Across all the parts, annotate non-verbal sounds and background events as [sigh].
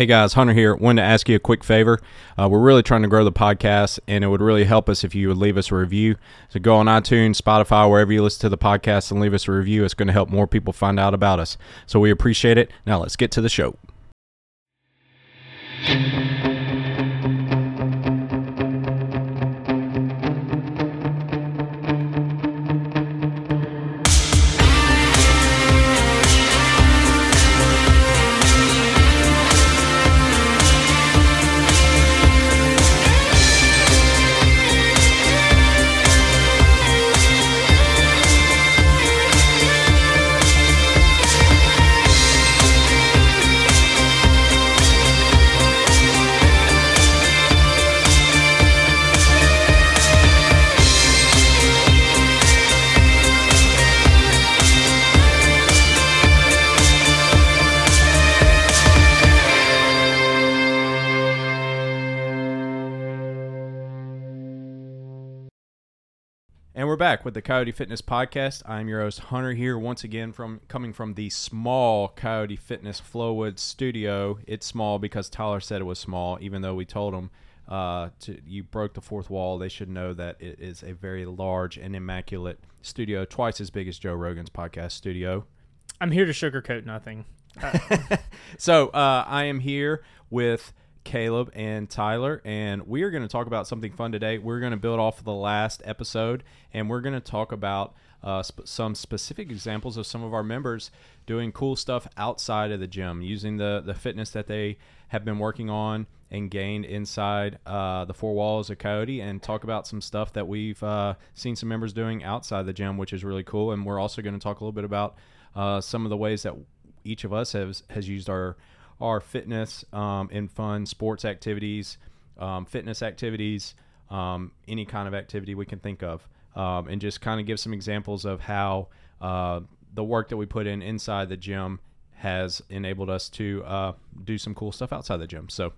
Hey guys, Hunter here. Wanted to ask you a quick favor. Uh, we're really trying to grow the podcast, and it would really help us if you would leave us a review. So go on iTunes, Spotify, wherever you listen to the podcast, and leave us a review. It's going to help more people find out about us. So we appreciate it. Now let's get to the show. Back with the Coyote Fitness Podcast. I'm your host Hunter here once again from coming from the small Coyote Fitness Flowwood studio. It's small because Tyler said it was small, even though we told him uh, to, you broke the fourth wall. They should know that it is a very large and immaculate studio, twice as big as Joe Rogan's podcast studio. I'm here to sugarcoat nothing. [laughs] So uh, I am here with Caleb and Tyler, and we are going to talk about something fun today. We're going to build off of the last episode, and we're going to talk about uh, sp- some specific examples of some of our members doing cool stuff outside of the gym, using the the fitness that they have been working on and gained inside uh, the four walls of Coyote, and talk about some stuff that we've uh, seen some members doing outside the gym, which is really cool. And we're also going to talk a little bit about uh, some of the ways that each of us has has used our our fitness um, in fun sports activities, um, fitness activities, um, any kind of activity we can think of, um, and just kind of give some examples of how uh, the work that we put in inside the gym has enabled us to uh, do some cool stuff outside the gym. So,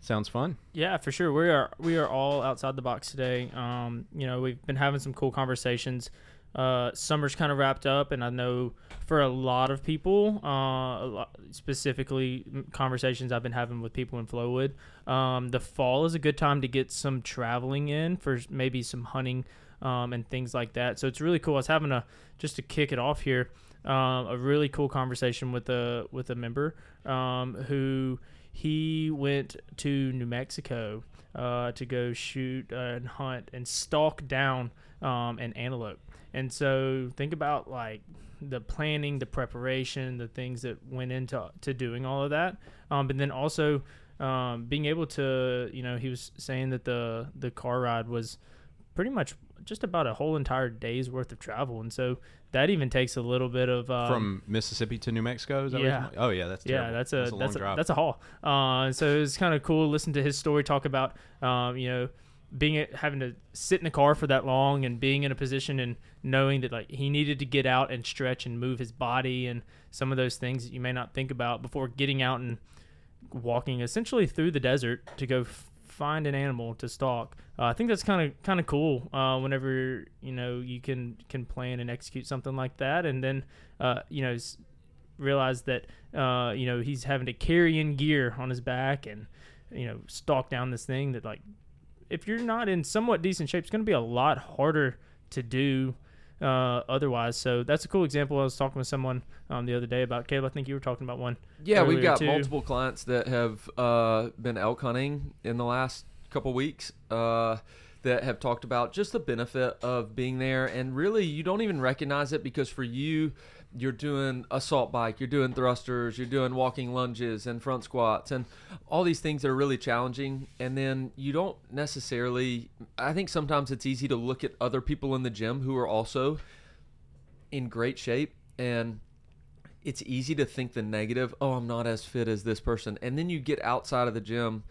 sounds fun. Yeah, for sure. We are we are all outside the box today. Um, you know, we've been having some cool conversations. Uh, summer's kind of wrapped up, and I know for a lot of people, uh, lot, specifically conversations I've been having with people in Flowwood, um, the fall is a good time to get some traveling in for maybe some hunting um, and things like that. So it's really cool. I was having a just to kick it off here, um, a really cool conversation with a with a member um, who he went to New Mexico uh, to go shoot uh, and hunt and stalk down um, an antelope. And so think about like the planning, the preparation, the things that went into to doing all of that. Um, but then also um, being able to, you know, he was saying that the the car ride was pretty much just about a whole entire day's worth of travel, and so that even takes a little bit of um, From Mississippi to New Mexico, is that yeah. Oh yeah, that's yeah, that's a that's a long that's a, drive. that's a haul. Uh, so it was kind of cool to listen to his story, talk about um, you know being having to sit in the car for that long and being in a position and knowing that like he needed to get out and stretch and move his body and some of those things that you may not think about before getting out and walking essentially through the desert to go find an animal to stalk. Uh, I think that's kind of kind of cool. Uh, whenever you know you can can plan and execute something like that, and then uh, you know s- realize that uh, you know he's having to carry in gear on his back and you know stalk down this thing that like if you're not in somewhat decent shape, it's going to be a lot harder to do uh, otherwise. So that's a cool example. I was talking with someone um, the other day about Caleb. I think you were talking about one. Yeah, we've got too. multiple clients that have uh, been elk hunting in the last couple weeks uh, that have talked about just the benefit of being there. And really, you don't even recognize it because for you, you're doing assault bike, you're doing thrusters, you're doing walking lunges and front squats and all these things that are really challenging. And then you don't necessarily, I think sometimes it's easy to look at other people in the gym who are also in great shape and it's easy to think the negative oh i'm not as fit as this person and then you get outside of the gym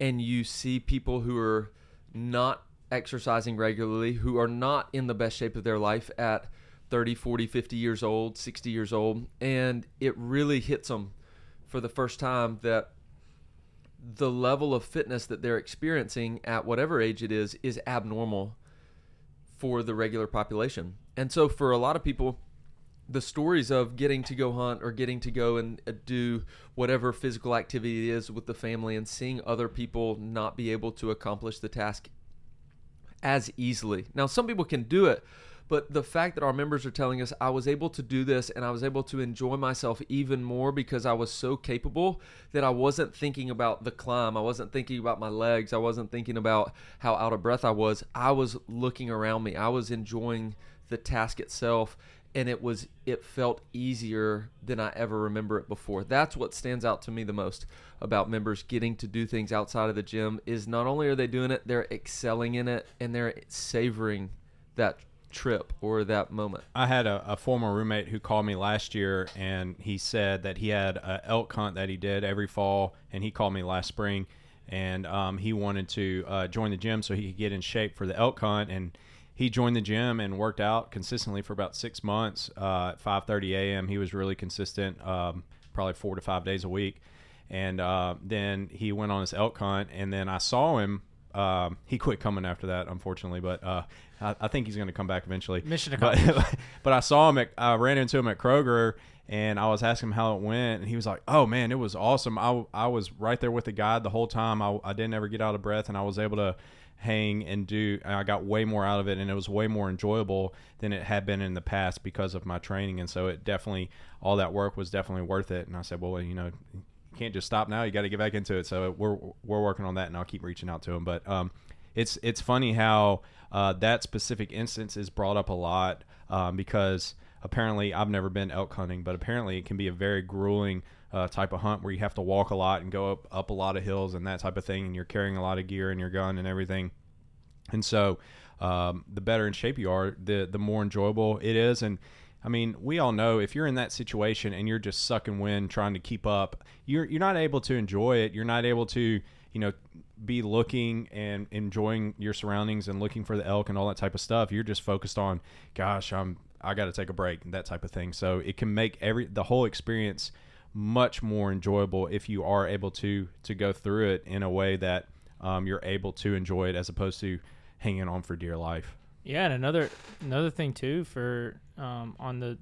and you see people who are not exercising regularly who are not in the best shape of their life at 30 40 50 years old 60 years old and it really hits them for the first time that the level of fitness that they're experiencing at whatever age it is is abnormal for the regular population. And so for a lot of people, the stories of getting to go hunt or getting to go and uh, do whatever physical activity it is with the family and seeing other people not be able to accomplish the task as easily. Now, some people can do it, but the fact that our members are telling us I was able to do this and I was able to enjoy myself even more because I was so capable that I wasn't thinking about the climb. I wasn't thinking about my legs. I wasn't thinking about how out of breath I was. I was looking around me. I was enjoying the task itself and it was it felt easier than I ever remember it before. That's what stands out to me the most about members getting to do things outside of the gym is not only are they doing it, they're excelling in it and they're savoring that trip or that moment. I had a, a former roommate who called me last year and he said that he had an elk hunt that he did every fall and he called me last spring and um, he wanted to uh, join the gym so he could get in shape for the elk hunt and he joined the gym and worked out consistently for about six months. Uh, at 5:30 a.m., he was really consistent, um, probably four to five days a week. And uh, then he went on his elk hunt, and then I saw him. Um, he quit coming after that, unfortunately, but uh, I, I, think he's going to come back eventually. Mission accomplished. But, [laughs] but I saw him. At, I ran into him at Kroger, and I was asking him how it went, and he was like, "Oh man, it was awesome. I, I was right there with the guide the whole time. I, I didn't ever get out of breath, and I was able to." hang and do and I got way more out of it and it was way more enjoyable than it had been in the past because of my training and so it definitely all that work was definitely worth it and I said well you know you can't just stop now you got to get back into it so we're we're working on that and I'll keep reaching out to him but um it's it's funny how uh, that specific instance is brought up a lot um, because apparently I've never been elk hunting but apparently it can be a very grueling uh, type of hunt where you have to walk a lot and go up, up a lot of hills and that type of thing, and you're carrying a lot of gear and your gun and everything. And so, um, the better in shape you are, the the more enjoyable it is. And I mean, we all know if you're in that situation and you're just sucking wind trying to keep up, you're you're not able to enjoy it. You're not able to, you know, be looking and enjoying your surroundings and looking for the elk and all that type of stuff. You're just focused on, gosh, I'm I got to take a break that type of thing. So it can make every the whole experience much more enjoyable if you are able to to go through it in a way that um, you're able to enjoy it as opposed to hanging on for dear life. Yeah, and another another thing too for um, on the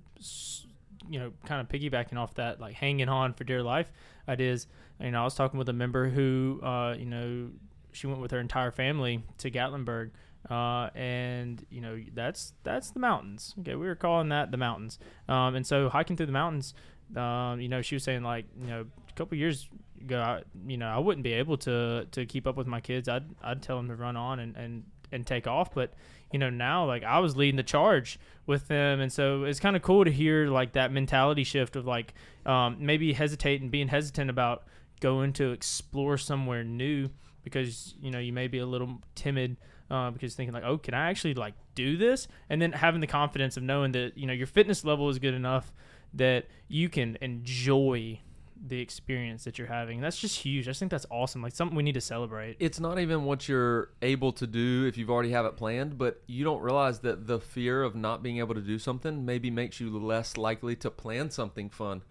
you know kind of piggybacking off that like hanging on for dear life ideas. You know, I was talking with a member who uh, you know she went with her entire family to Gatlinburg. Uh, and you know that's that's the mountains. Okay, we were calling that the mountains. Um, and so hiking through the mountains, um, you know, she was saying like, you know, a couple years ago, I, you know, I wouldn't be able to to keep up with my kids. I'd I'd tell them to run on and and and take off, but you know now like I was leading the charge with them, and so it's kind of cool to hear like that mentality shift of like um, maybe hesitate and being hesitant about going to explore somewhere new because you know you may be a little timid uh, because thinking like oh can I actually like do this and then having the confidence of knowing that you know your fitness level is good enough that you can enjoy the experience that you're having. That's just huge. I just think that's awesome. Like something we need to celebrate. It's not even what you're able to do if you've already have it planned, but you don't realize that the fear of not being able to do something maybe makes you less likely to plan something fun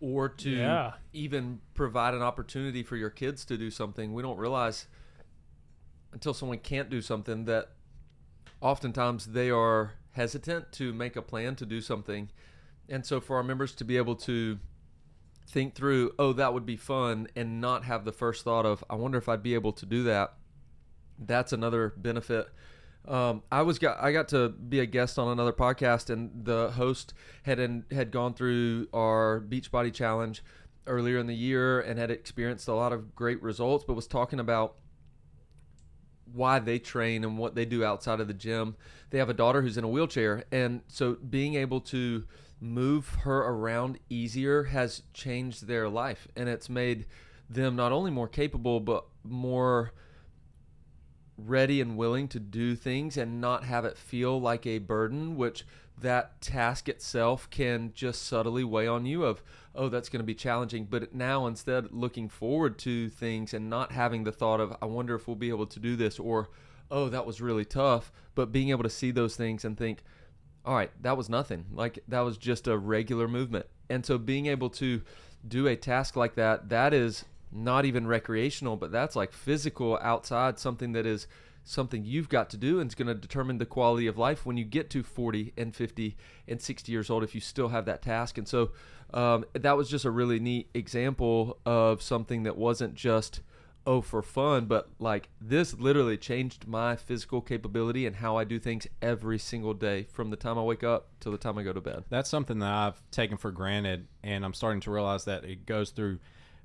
or to yeah. even provide an opportunity for your kids to do something. We don't realize until someone can't do something that oftentimes they are hesitant to make a plan to do something and so for our members to be able to think through, oh, that would be fun, and not have the first thought of, I wonder if I'd be able to do that. That's another benefit. Um, I was got I got to be a guest on another podcast, and the host had in, had gone through our Beachbody Challenge earlier in the year and had experienced a lot of great results, but was talking about why they train and what they do outside of the gym. They have a daughter who's in a wheelchair, and so being able to move her around easier has changed their life and it's made them not only more capable but more ready and willing to do things and not have it feel like a burden which that task itself can just subtly weigh on you of oh that's going to be challenging but now instead looking forward to things and not having the thought of i wonder if we'll be able to do this or oh that was really tough but being able to see those things and think all right, that was nothing. Like that was just a regular movement. And so being able to do a task like that, that is not even recreational, but that's like physical outside, something that is something you've got to do and it's going to determine the quality of life when you get to 40 and 50 and 60 years old if you still have that task. And so um, that was just a really neat example of something that wasn't just oh for fun but like this literally changed my physical capability and how i do things every single day from the time i wake up till the time i go to bed That's something that I've taken for granted, and I'm starting to realize that it goes through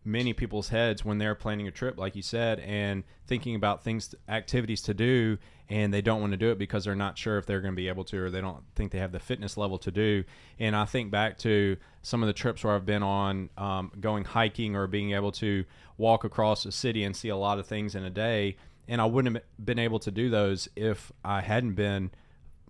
many people's heads when they're planning a trip, like you said, and thinking about things, activities to do, and they don't want to do it because they're not sure if they're going to be able to, or they don't think they have the fitness level to do. And I think back to some of the trips where I've been on, um, going hiking or being able to walk across a city and see a lot of things in a day. And I wouldn't have been able to do those if I hadn't been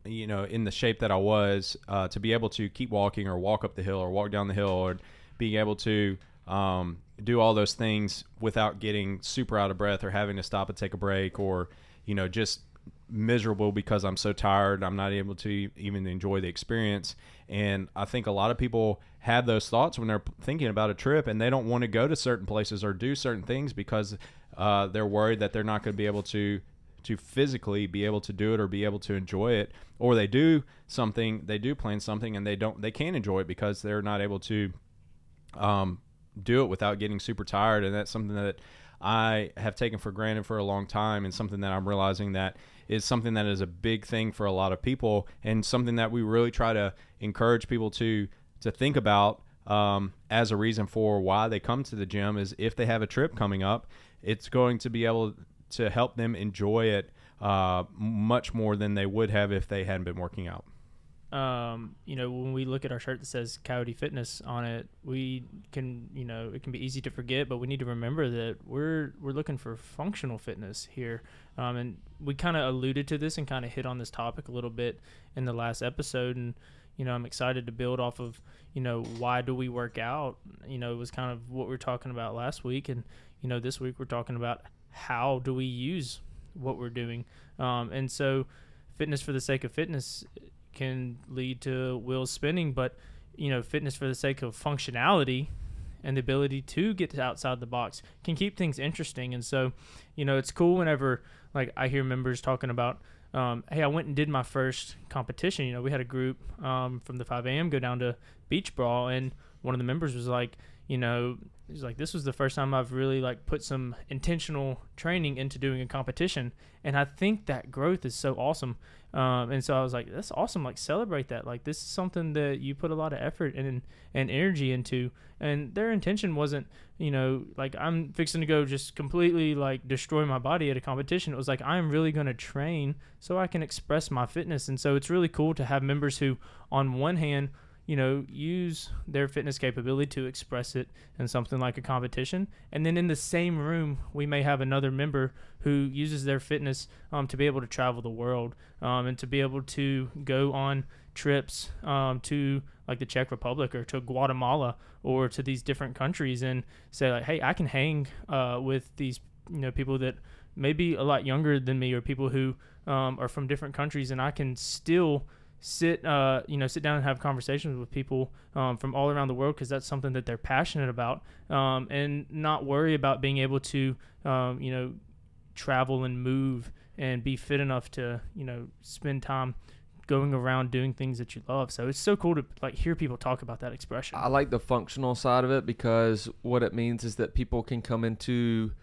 you know, in the shape that I was, uh, to be able to keep walking or walk up the hill or walk down the hill or being able to um, do all those things without getting super out of breath or having to stop and take a break or, you know, just miserable because I'm so tired. I'm not able to even enjoy the experience. And I think a lot of people have those thoughts when they're thinking about a trip and they don't want to go to certain places or do certain things because uh, they're worried that they're not going to be able to to physically be able to do it or be able to enjoy it or they do something they do plan something and they don't they can't enjoy it because they're not able to um, do it without getting super tired and that's something that i have taken for granted for a long time and something that i'm realizing that is something that is a big thing for a lot of people and something that we really try to encourage people to to think about um, as a reason for why they come to the gym is if they have a trip coming up it's going to be able to help them enjoy it uh, much more than they would have if they hadn't been working out. Um, you know, when we look at our shirt that says Coyote Fitness on it, we can, you know, it can be easy to forget, but we need to remember that we're we're looking for functional fitness here. Um, and we kind of alluded to this and kind of hit on this topic a little bit in the last episode. And you know, I'm excited to build off of, you know, why do we work out? You know, it was kind of what we are talking about last week, and you know, this week we're talking about how do we use what we're doing. Um, and so, fitness for the sake of fitness can lead to wheels spinning, but you know, fitness for the sake of functionality and the ability to get outside the box can keep things interesting. And so, you know, it's cool whenever like I hear members talking about, um, hey, I went and did my first competition. You know, we had a group um, from the 5 a.m. go down to beach brawl, and one of the members was like, you know, he's like, this was the first time I've really like put some intentional training into doing a competition, and I think that growth is so awesome. Um, and so I was like, that's awesome. Like celebrate that. Like this is something that you put a lot of effort and and energy into. And their intention wasn't, you know, like I'm fixing to go just completely like destroy my body at a competition. It was like I'm really going to train so I can express my fitness. And so it's really cool to have members who, on one hand, you know, use their fitness capability to express it in something like a competition. And then in the same room, we may have another member who uses their fitness um, to be able to travel the world um, and to be able to go on trips um, to like the Czech Republic or to Guatemala or to these different countries and say like, hey, I can hang uh, with these you know people that maybe a lot younger than me or people who um, are from different countries and I can still sit uh, you know sit down and have conversations with people um, from all around the world because that's something that they're passionate about um, and not worry about being able to um, you know travel and move and be fit enough to you know spend time going around doing things that you love. So it's so cool to like hear people talk about that expression. I like the functional side of it because what it means is that people can come into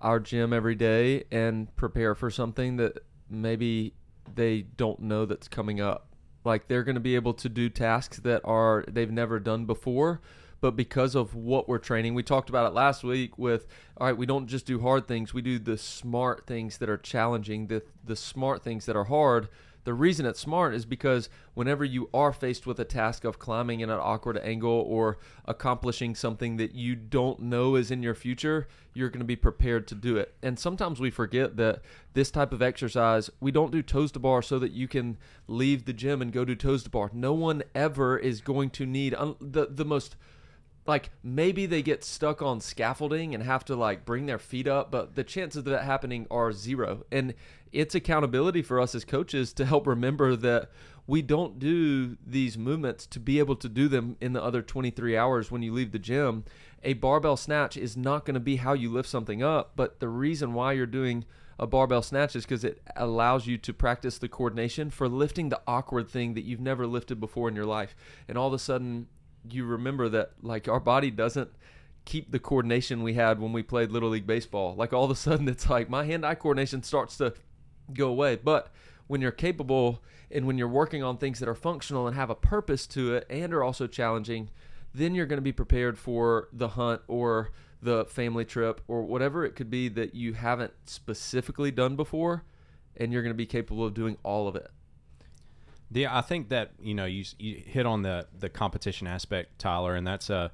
our gym every day and prepare for something that maybe they don't know that's coming up. Like they're going to be able to do tasks that are they've never done before, but because of what we're training, we talked about it last week with all right, we don't just do hard things, we do the smart things that are challenging, the the smart things that are hard. The reason it's smart is because whenever you are faced with a task of climbing in an awkward angle or accomplishing something that you don't know is in your future, you're going to be prepared to do it. And sometimes we forget that this type of exercise, we don't do toes to bar so that you can leave the gym and go do toes to bar. No one ever is going to need un- the the most like maybe they get stuck on scaffolding and have to like bring their feet up but the chances of that happening are zero and it's accountability for us as coaches to help remember that we don't do these movements to be able to do them in the other 23 hours when you leave the gym a barbell snatch is not going to be how you lift something up but the reason why you're doing a barbell snatch is because it allows you to practice the coordination for lifting the awkward thing that you've never lifted before in your life. And all of a sudden, you remember that like our body doesn't keep the coordination we had when we played little league baseball. Like all of a sudden, [laughs] it's like my hand-eye coordination starts to go away. But when you're capable and when you're working on things that are functional and have a purpose to it and are also challenging, then you're going to be prepared for the hunt or the family trip or whatever it could be that you haven't specifically done before and you're going to be capable of doing all of it. Yeah, I think that you know you, you hit on the the competition aspect, Tyler, and that's a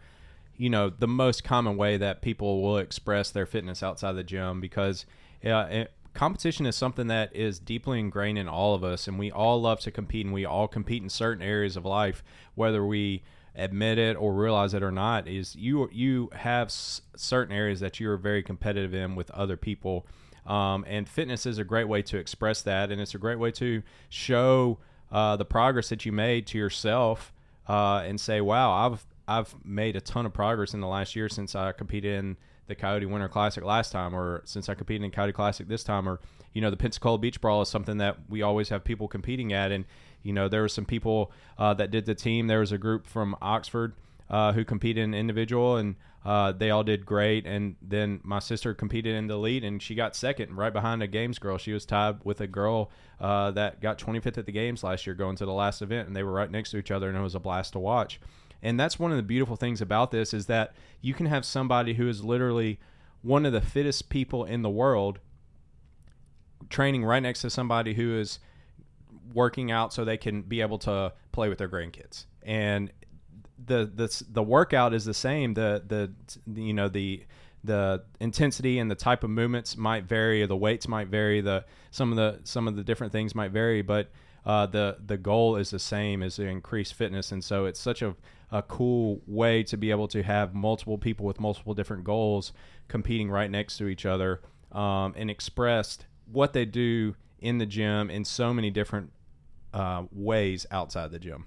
you know the most common way that people will express their fitness outside the gym because uh, it, competition is something that is deeply ingrained in all of us, and we all love to compete, and we all compete in certain areas of life, whether we admit it or realize it or not. Is you you have s- certain areas that you are very competitive in with other people, um, and fitness is a great way to express that, and it's a great way to show uh, the progress that you made to yourself, uh, and say, "Wow, I've I've made a ton of progress in the last year since I competed in." the Coyote Winter Classic last time, or since I competed in Coyote Classic this time, or you know the Pensacola Beach Brawl is something that we always have people competing at, and you know there were some people uh, that did the team. There was a group from Oxford uh, who competed in individual, and uh, they all did great. And then my sister competed in the lead, and she got second, right behind a games girl. She was tied with a girl uh, that got 25th at the games last year, going to the last event, and they were right next to each other, and it was a blast to watch. And that's one of the beautiful things about this is that you can have somebody who is literally one of the fittest people in the world training right next to somebody who is working out so they can be able to play with their grandkids. And the the the workout is the same. The the you know the the intensity and the type of movements might vary, the weights might vary, the some of the some of the different things might vary, but uh, the the goal is the same as to increase fitness, and so it's such a a cool way to be able to have multiple people with multiple different goals competing right next to each other um, and expressed what they do in the gym in so many different uh, ways outside the gym.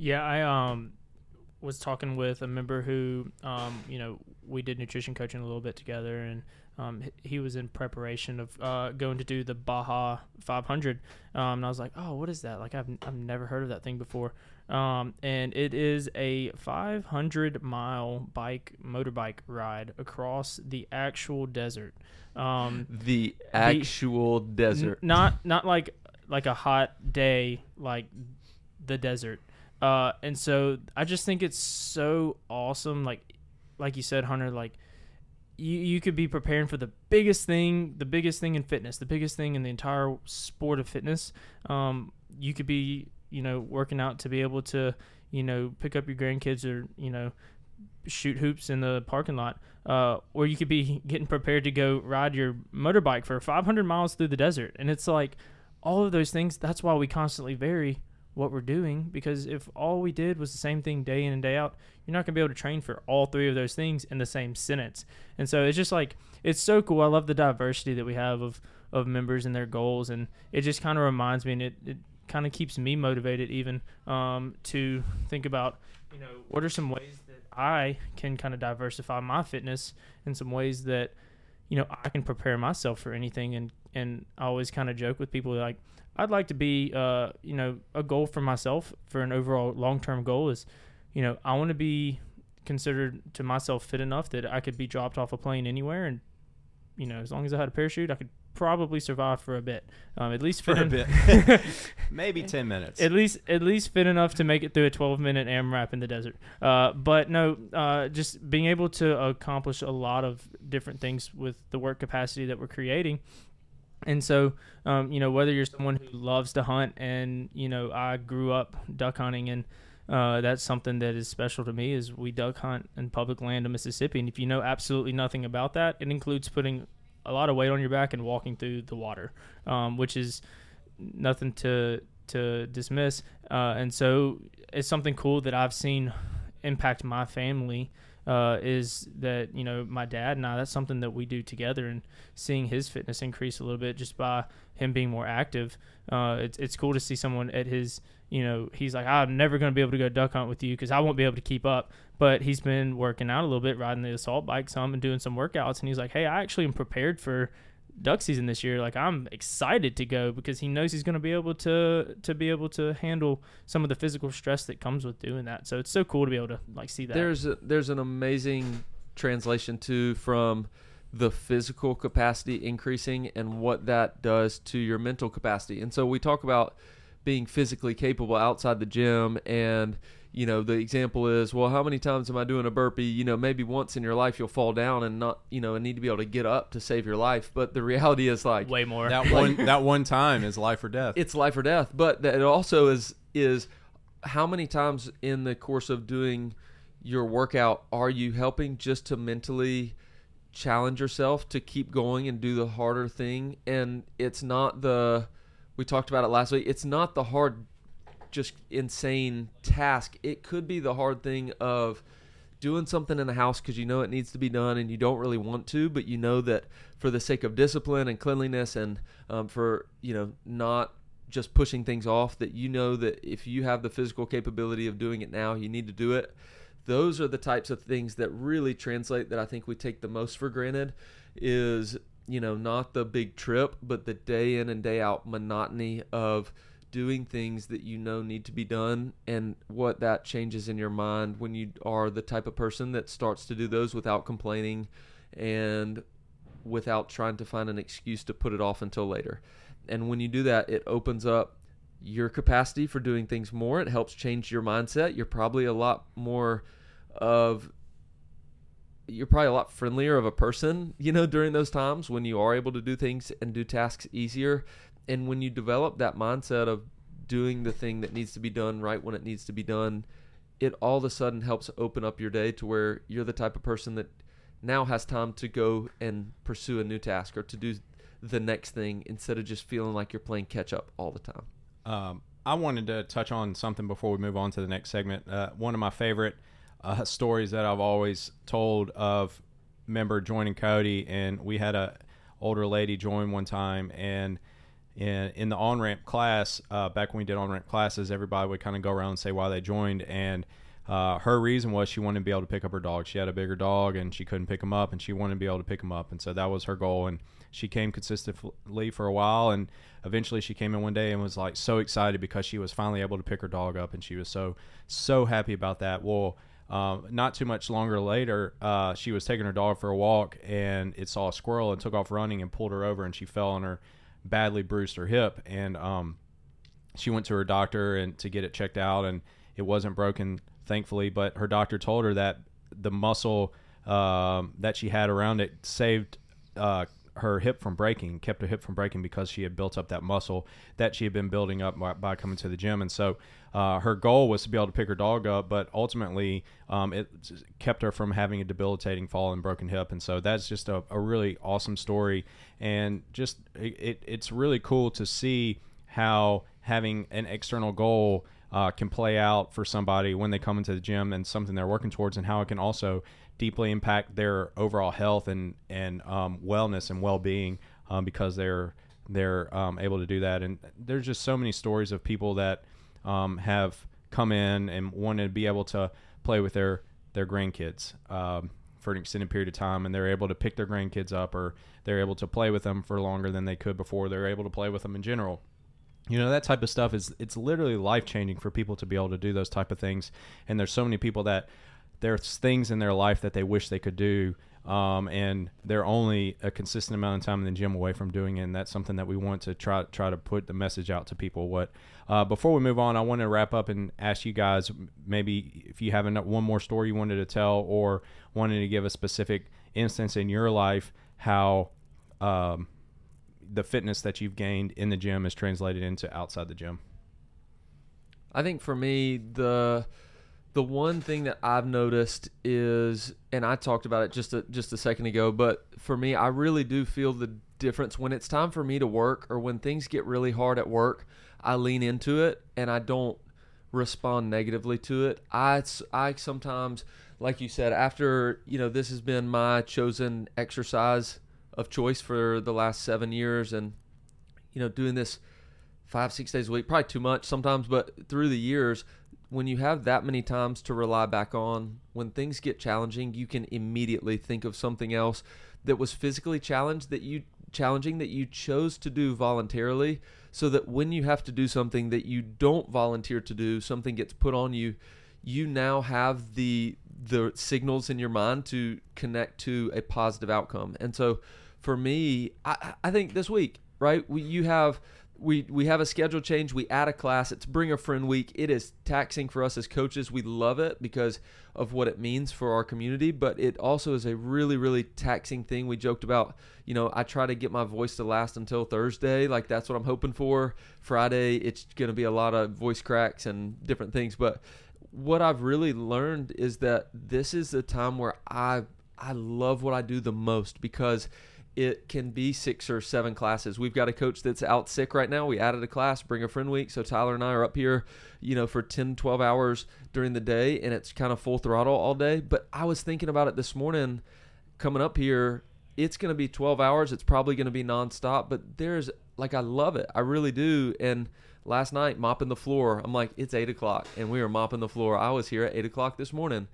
Yeah, I um was talking with a member who um you know we did nutrition coaching a little bit together and um he was in preparation of uh going to do the Baja 500 um and I was like oh what is that like I've I've never heard of that thing before um and it is a 500 mile bike motorbike ride across the actual desert um The actual N- desert. not not like like a hot day like the desert. Uh, and so I just think it's so awesome. Like like you said, Hunter, like you, you could be preparing for the biggest thing, the biggest thing in fitness, the biggest thing in the entire sport of fitness. Um, you could be, you know, working out to be able to, you know, pick up your grandkids or, you know, shoot hoops in the parking lot. Uh, or you could be [laughs] getting prepared to go ride your motorbike for 500 miles through the desert. And it's like all of those things. That's why we constantly vary what we're doing because if all we did was the same thing day in and day out, you're not going to be able to train for all three of those things in the same sentence. And so it's just like it's so cool. I love the diversity that we have of of members and their goals and it just kind of reminds me and it, it kind of keeps me motivated even um, to think about, you know, what are some ways that I can kind of diversify my fitness in some ways that you know I can prepare myself for anything and and I always kind of joke with people like I'd like to be, uh, you know, a goal for myself for an overall long term goal is, you know, I want to be considered to myself fit enough that I could be dropped off a plane anywhere, and you know, as long as I had a parachute, I could probably survive for a bit, um, at least For a bit. [laughs] Maybe 10 minutes. at least at least fit enough to make it through a 12 minute AMRAP in the desert. Uh, but no, uh, just being able to accomplish a lot of different things with the work capacity that we're creating. And so, um, you know, whether you're someone who loves to hunt, and you know, I grew up duck hunting, and uh, that's something that is special to me. Is we duck hunt in public land in Mississippi, and if you know absolutely nothing about that, it includes putting a lot of weight on your back and walking through the water, um, which is nothing to to dismiss. Uh, and so it's something cool that I've seen impact my family. Uh, is that you know my dad and I? That's something that we do together, and seeing his fitness increase a little bit just by him being more active. Uh, it's it's cool to see someone at his you know, he's like, I'm never going to be able to go duck hunt with you because I won't be able to keep up. But he's been working out a little bit, riding the assault bike some and doing some workouts. And he's like, hey, I actually am prepared for duck season this year. Like I'm excited to go because he knows he's going to be able to to be able to handle some of the physical stress that comes with doing that. So it's so cool to be able to like see that. There's a, there's an amazing translation too from the physical capacity increasing and what that does to your mental capacity. And so we talk about being physically capable outside the gym and you know the example is well how many times am i doing a burpee? You know maybe once in your life you'll fall down and not you know and need to be able to get up to save your life. But the reality is like way more. That one that one time is life or death. it's life or death. But that it also is is how many times in the course of doing your workout are you helping just to mentally challenge yourself to keep going and do the harder thing? And it's not the we talked about it last week it's not the hard just insane task. It could be the hard thing of doing something in the house because you know it needs to be done and you don't really want to but you know that for the sake of discipline and cleanliness and um, for you know not just pushing things off that you know that if you have the physical capability of doing it now you need to do it. Those are the types of things that really translate that I think we take the most for granted is you know not the big trip but the day in and day out monotony of doing things that you know need to be done and what that changes in your mind when you are the type of person that starts to do those without complaining and without trying to find an excuse to put it off until later. And when you do that, it opens up your capacity for doing things more. It helps change your mindset. You're probably a lot more of you're probably a lot friendlier of a person, you know, during those times when you are able to do things and do tasks easier. And when you develop that mindset of doing the thing that needs to be done right when it needs to be done, it all of a sudden helps open up your day to where you're the type of person that now has time to go and pursue a new task or to do the next thing instead of just feeling like you're playing catch up all the time. Um, I wanted to touch on something before we move on to the next segment. Uh, one of my favorite uh, stories that I've always told of member joining Cody, and we had a older lady join one time, and in in the on ramp class, uh, back when we did on ramp classes, everybody would kind of go around and say why they joined, and uh, her reason was she wanted to be able to pick up her dog. She had a bigger dog and she couldn't pick him up, and she wanted to be able to pick him up, and so that was her goal. And she came consistently for a while, and eventually she came in one day and was like so excited because she was finally able to pick her dog up, and she was so so happy about that. Well. Um, not too much longer later, uh, she was taking her dog for a walk and it saw a squirrel and took off running and pulled her over and she fell on her, badly bruised her hip. And um, she went to her doctor and to get it checked out and it wasn't broken, thankfully. But her doctor told her that the muscle um, that she had around it saved uh, her hip from breaking, kept her hip from breaking because she had built up that muscle that she had been building up by, by coming to the gym. And so uh, her goal was to be able to pick her dog up, but ultimately um, it kept her from having a debilitating fall and broken hip. And so that's just a, a really awesome story. And just it, it, it's really cool to see how having an external goal uh, can play out for somebody when they come into the gym and something they're working towards, and how it can also deeply impact their overall health and and um, wellness and well being um, because they're they're um, able to do that. And there's just so many stories of people that um, have come in and wanted to be able to play with their their grandkids um, for an extended period of time, and they're able to pick their grandkids up, or they're able to play with them for longer than they could before. They're able to play with them in general you know that type of stuff is it's literally life changing for people to be able to do those type of things and there's so many people that there's things in their life that they wish they could do um, and they're only a consistent amount of time in the gym away from doing it and that's something that we want to try try to put the message out to people what uh, before we move on i want to wrap up and ask you guys maybe if you have one more story you wanted to tell or wanted to give a specific instance in your life how um, the fitness that you've gained in the gym is translated into outside the gym? I think for me the the one thing that I've noticed is, and I talked about it just a, just a second ago, but for me, I really do feel the difference when it's time for me to work or when things get really hard at work. I lean into it and I don't respond negatively to it. I I sometimes, like you said, after you know this has been my chosen exercise of choice for the last seven years, and you know, doing this five, six days a week, probably too much sometimes, but through the years, when you have that many times to rely back on, when things get challenging, you can immediately think of something else that was physically challenged that you challenging that you chose to do voluntarily so that when you have to do something that you don't volunteer to do, something gets put on you, you now have the the signals in your mind to connect to a positive outcome. And so for me, I, I think this week, right, you have we we have a schedule change. We add a class. It's bring a friend week. It is taxing for us as coaches. We love it because of what it means for our community, but it also is a really really taxing thing. We joked about, you know, I try to get my voice to last until Thursday. Like that's what I'm hoping for. Friday, it's going to be a lot of voice cracks and different things, but what I've really learned is that this is the time where I I love what I do the most because it can be six or seven classes. We've got a coach that's out sick right now. We added a class, bring a friend week. So Tyler and I are up here, you know, for 10, 12 hours during the day and it's kind of full throttle all day. But I was thinking about it this morning coming up here. It's going to be 12 hours. It's probably going to be nonstop, but there's like, I love it. I really do. And last night, mopping the floor, I'm like, it's eight o'clock and we were mopping the floor. I was here at eight o'clock this morning.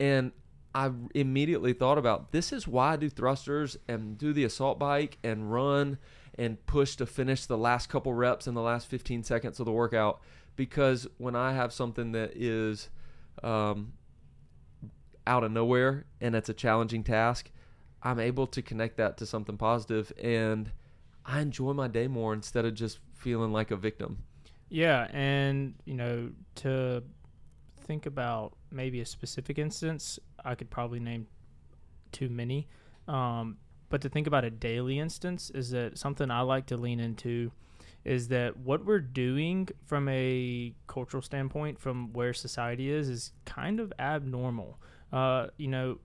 And I immediately thought about this is why I do thrusters and do the assault bike and run and push to finish the last couple reps in the last 15 seconds of the workout because when I have something that is um, out of nowhere and it's a challenging task, I'm able to connect that to something positive and I enjoy my day more instead of just feeling like a victim. Yeah, and you know to think about maybe a specific instance, I could probably name too many. Um, but to think about a daily instance is that something I like to lean into is that what we're doing from a cultural standpoint, from where society is, is kind of abnormal. Uh, you know,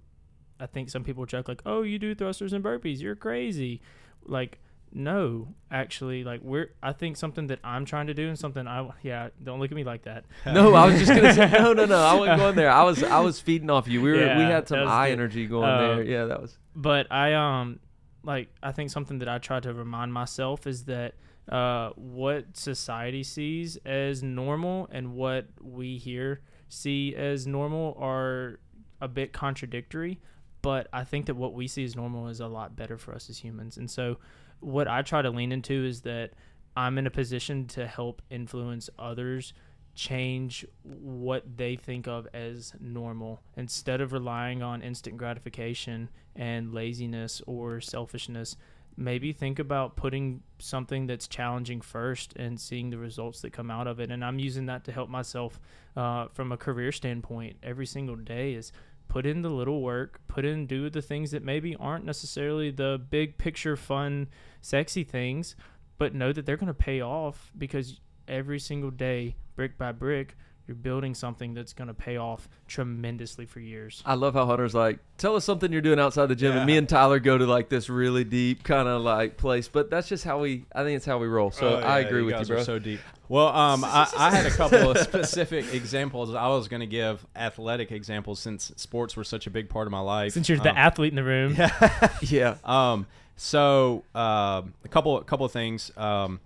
I think some people joke like, "Oh, you do thrusters and burpees, you're crazy." Like no actually like we're i think something that i'm trying to do and something i yeah don't look at me like that. [laughs] No i was just gonna say no no no i wasn't going there. I was i was feeding off you. We were Yeah, we had some eye good. energy going Um, there. Yeah that was but i um like i think something that i try to remind myself is that uh what society sees as normal and what we here see as normal are a bit contradictory but i think that what we see as normal is a lot better for us as humans. And so what i try to lean into is that i'm in a position to help influence others change what they think of as normal. Instead of relying on instant gratification and laziness or selfishness maybe think about putting something that's challenging first and seeing the results that come out of it. And i'm using that to help myself uh, from a career standpoint every single day is put in the little work put in do the things that maybe aren't necessarily the big picture fun sexy things but know that they're going to pay off because every single day brick by brick you're building something that's going to pay off tremendously for years I love how Hunter's like, tell us something you're doing outside the gym, and me and Tyler go to like this really deep kind of like place. But that's just how we, I think it's how we roll. So Oh, I yeah, agree with guys you, are bro. so deep. Well, um, I, I had a couple of [laughs] specific examples. I was going to give athletic examples since sports were such a big part of my life. since you're the Um, athlete in the room [laughs] yeah, Um, so um, a couple a couple of things. Um,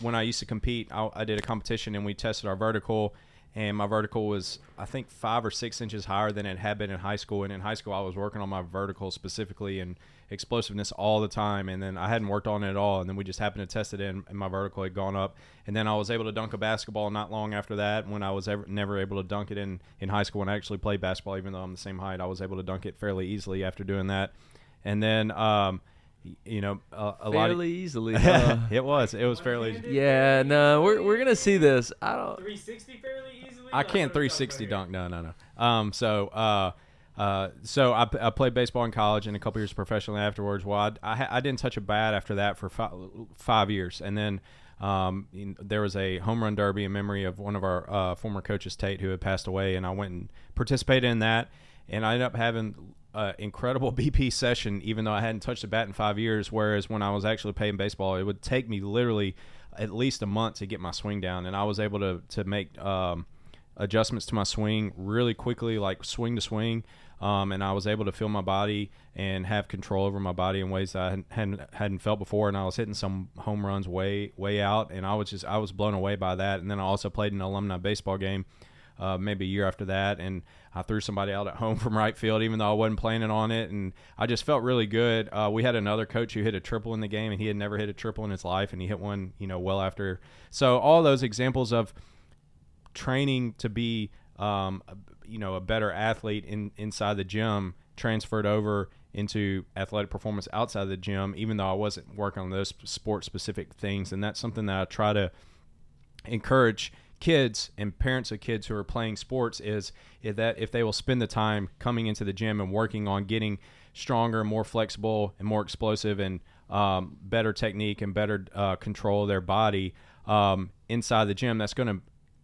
when I used to compete, I, I did a competition and we tested our vertical, and my vertical was I think five or six inches higher than it had been in high school. And in high school, I was working on my vertical specifically and explosiveness all the time, and then I hadn't worked on it at all. And then we just happened to test it in, and my vertical had gone up. And then I was able to dunk a basketball not long after that. When I was ever never able to dunk it in in high school, and I actually played basketball even though I'm the same height, I was able to dunk it fairly easily after doing that. And then, um, you know, a, a lot of fairly easily. [laughs] huh? it was it was fairly. yeah, no, we're we're gonna see this. I don't. 360 fairly easily I can't 360 dunk. No, no, no. Um, so, uh, uh, so I, I played baseball in college and a couple years professionally afterwards. Well, I, I, I didn't touch a bat after that for five, five years, and then um, you there was a home run derby in memory of one of our uh, former coaches, Tate, who had passed away, and I went and participated in that, and I ended up having incredible [laughs] BP session, even though I hadn't touched a bat in five years. Whereas when I was actually playing baseball, it would take me literally at least a month to get my swing down, and I was able to to make um, adjustments to my swing really quickly, like swing to swing. um, and I was able to feel my body and have control over my body in ways that I hadn't hadn't felt before. And I was hitting some home runs way way out, and I was just I was blown away by that. And then I also played an alumni baseball game. Uh, maybe a year after that, and I threw somebody out at home [laughs] from right field, even though I wasn't planning on it, and I just felt really good. Uh, we had another coach who hit a triple in the game, and he had never hit a triple in his life, and he hit one, you know, well after. So all those examples of training to be um, you know a better athlete in inside the gym transferred over into athletic performance outside the gym even though I wasn't working on those sport specific things and that's something that I try to encourage kids and parents of kids who are playing sports is, that if they will spend the time coming into the gym and working on getting stronger, more flexible, and more explosive, and um, better technique and better uh, control of their body um, inside the gym, that's going to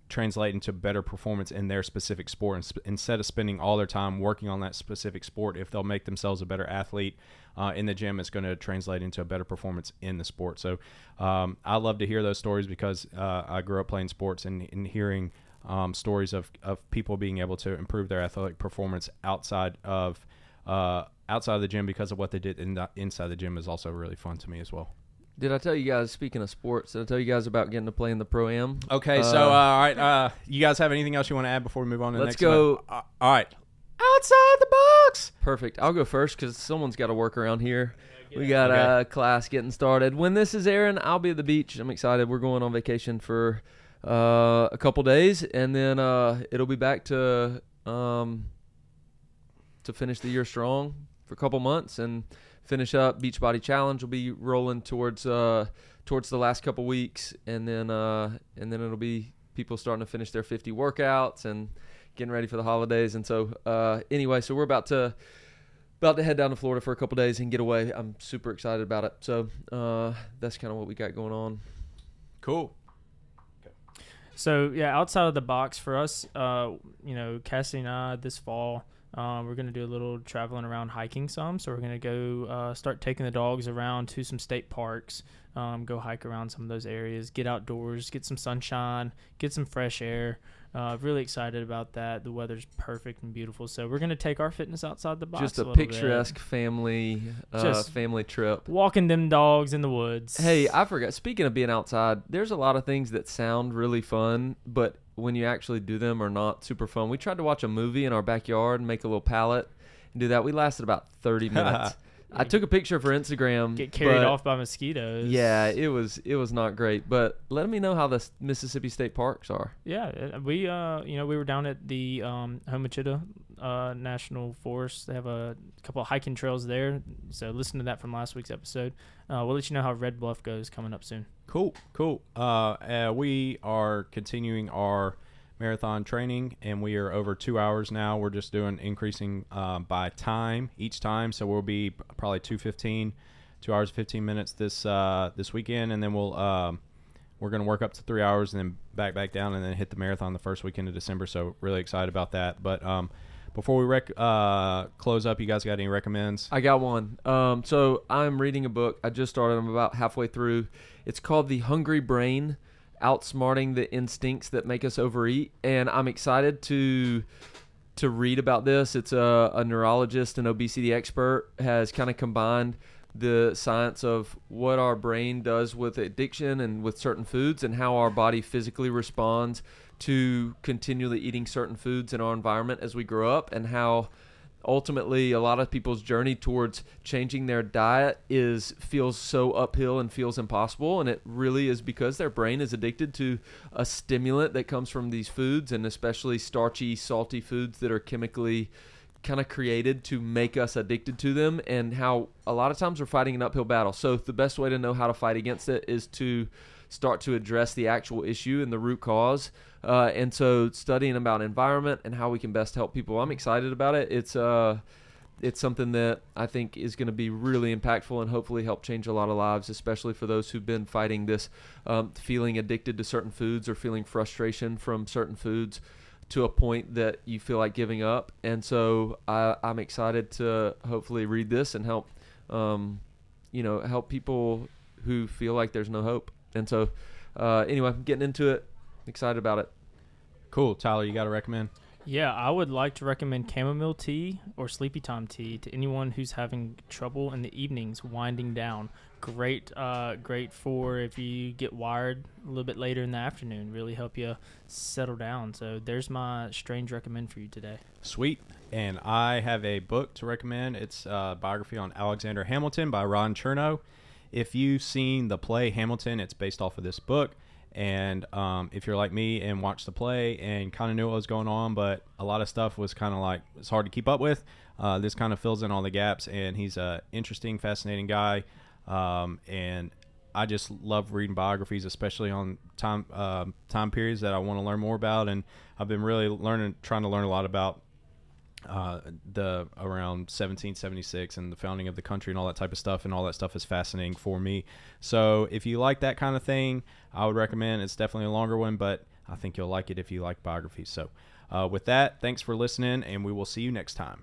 translate into better performance in their specific sport and sp- instead of spending all their time working on that specific sport if they'll make themselves a better athlete uh, in the gym it's going to translate into a better performance in the sport so um, i love to hear those stories because uh, i grew up playing sports and, and hearing um, stories of, of people being able to improve their athletic performance outside of uh, outside of the gym because of what they did in the, inside the gym is also really fun to me as well Did I tell you guys? Speaking of sports, did I tell you guys about getting to play in the pro am? Okay, so uh, all right, uh, you guys have anything else you want to add before we move on to the Let's next? go- one? Uh, all right, outside the box. Perfect. I'll go first because someone's got to work around here. we got Okay. uh, class getting started. When this is airing, I'll be at the beach. I'm excited. We're going on vacation for uh, a couple days, and then uh, it'll be back to um, to finish the year strong for a couple months and finish up. Beachbody Challenge will be rolling towards uh, towards the last couple weeks, and then uh, and then it'll be people starting to finish their 50 workouts and getting ready for the holidays. And so uh, anyway, so we're about to about to head down to Florida for a couple days and get away. I'm super excited about it. So uh, that's kind of what we got going on. Cool. So yeah, outside of the box for us, uh, you know, Cassie and I this fall, um, we're gonna do a little traveling around hiking some. So we're gonna go uh, start taking the dogs around to some state parks, um, go hike around some of those areas, get outdoors, get some sunshine, get some fresh air. Uh, really excited about that. The weather's perfect and beautiful. So we're gonna take our fitness outside the box. Just a, bit. picturesque family uh, Just- family trip. walking them dogs in the woods. Hey, I forgot. Speaking of being outside, there's a lot of things that sound really fun, but when you actually do them are not super fun. We tried to watch a movie in our backyard and make a little palette and do that. We lasted about 30 [laughs] minutes. I took a picture for Instagram. get carried off by mosquitoes. Yeah, it was it was not great. But let me know how the Mississippi State parks are. Yeah, we uh, you know, we were down at the um, Homochitto uh, National Forest. They have a couple of hiking trails there. So listen to that from last week's episode. Uh, we'll let you know how Red Bluff goes coming up soon. Cool, cool. Uh, uh, we are continuing our marathon training, and we are over two hours now. We're just doing increasing uh, by time each time, so we'll be probably two fifteen, two hours fifteen minutes this uh, this weekend, and then we'll um, we're gonna work up to three hours, and then back back down, and then hit the marathon the first weekend of December. So really excited about that. But um, before we rec- uh, close up, you guys got any recommends? I got one. Um, so I'm reading a book. I just started. I'm about halfway through. It's called The Hungry Brain: Outsmarting the Instincts That Make Us Overeat, and I'm excited to to read about this. It's a, a neurologist and obesity expert has kind of combined the science of what our brain does with addiction and with certain foods and how our body physically responds to continually eating certain foods in our environment as we grow up and how ultimately a lot of people's journey towards changing their diet is feels so uphill and feels impossible. And it really is because their brain is addicted to a stimulant that comes from these foods and especially starchy salty foods that are chemically kind of created to make us addicted to them and how a lot of times we're fighting an uphill battle. So the best way to know how to fight against it is to start to address the actual issue and the root cause uh, and so studying about environment and how we can best help people i'm excited about it it's uh it's something that I think is going to be really impactful and hopefully help change a lot of lives, especially for those who've been fighting this um, feeling addicted to certain foods or feeling frustration from certain foods to a point that you feel like giving up. And so I, I'm excited to hopefully read this and help, um, you know, help people who feel like there's no hope. And so, uh, anyway, I'm getting into it. Excited about it. Cool, Tyler. You got to recommend? Yeah, I would like to recommend chamomile tea or sleepy time tea to anyone who's having trouble in the evenings winding down. Great, uh, great for if you get wired a little bit later in the afternoon. Really help you settle down. So there's my strange recommend for you today. Sweet. And I have a book to recommend. It's a biography on Alexander Hamilton by Ron Chernow. If you've seen the play Hamilton, it's based off of this book. And um, if you're like me and watched the play and kind of knew what was going on, but a lot of stuff was kind of like it's hard to keep up with, uh, this kind of fills in all the gaps. And he's a interesting, fascinating guy. Um, and I just love reading biographies, especially on time uh, time periods that I want to learn more about. And I've been really learning, trying to learn a lot about uh, the around 1776 and the founding of the country and all that type of stuff and all that stuff is fascinating for me. So if you like that kind of thing i would recommend it's definitely a longer one but i think you'll like it if you like biographies so uh, with that thanks for listening and we will see you next time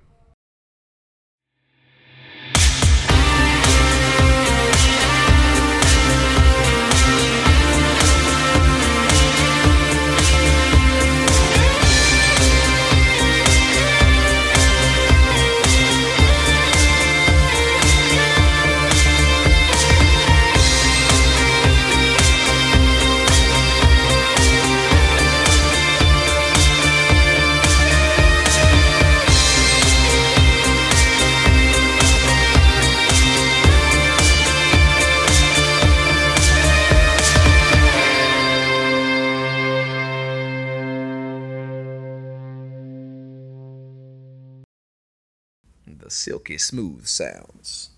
the silky smooth sounds.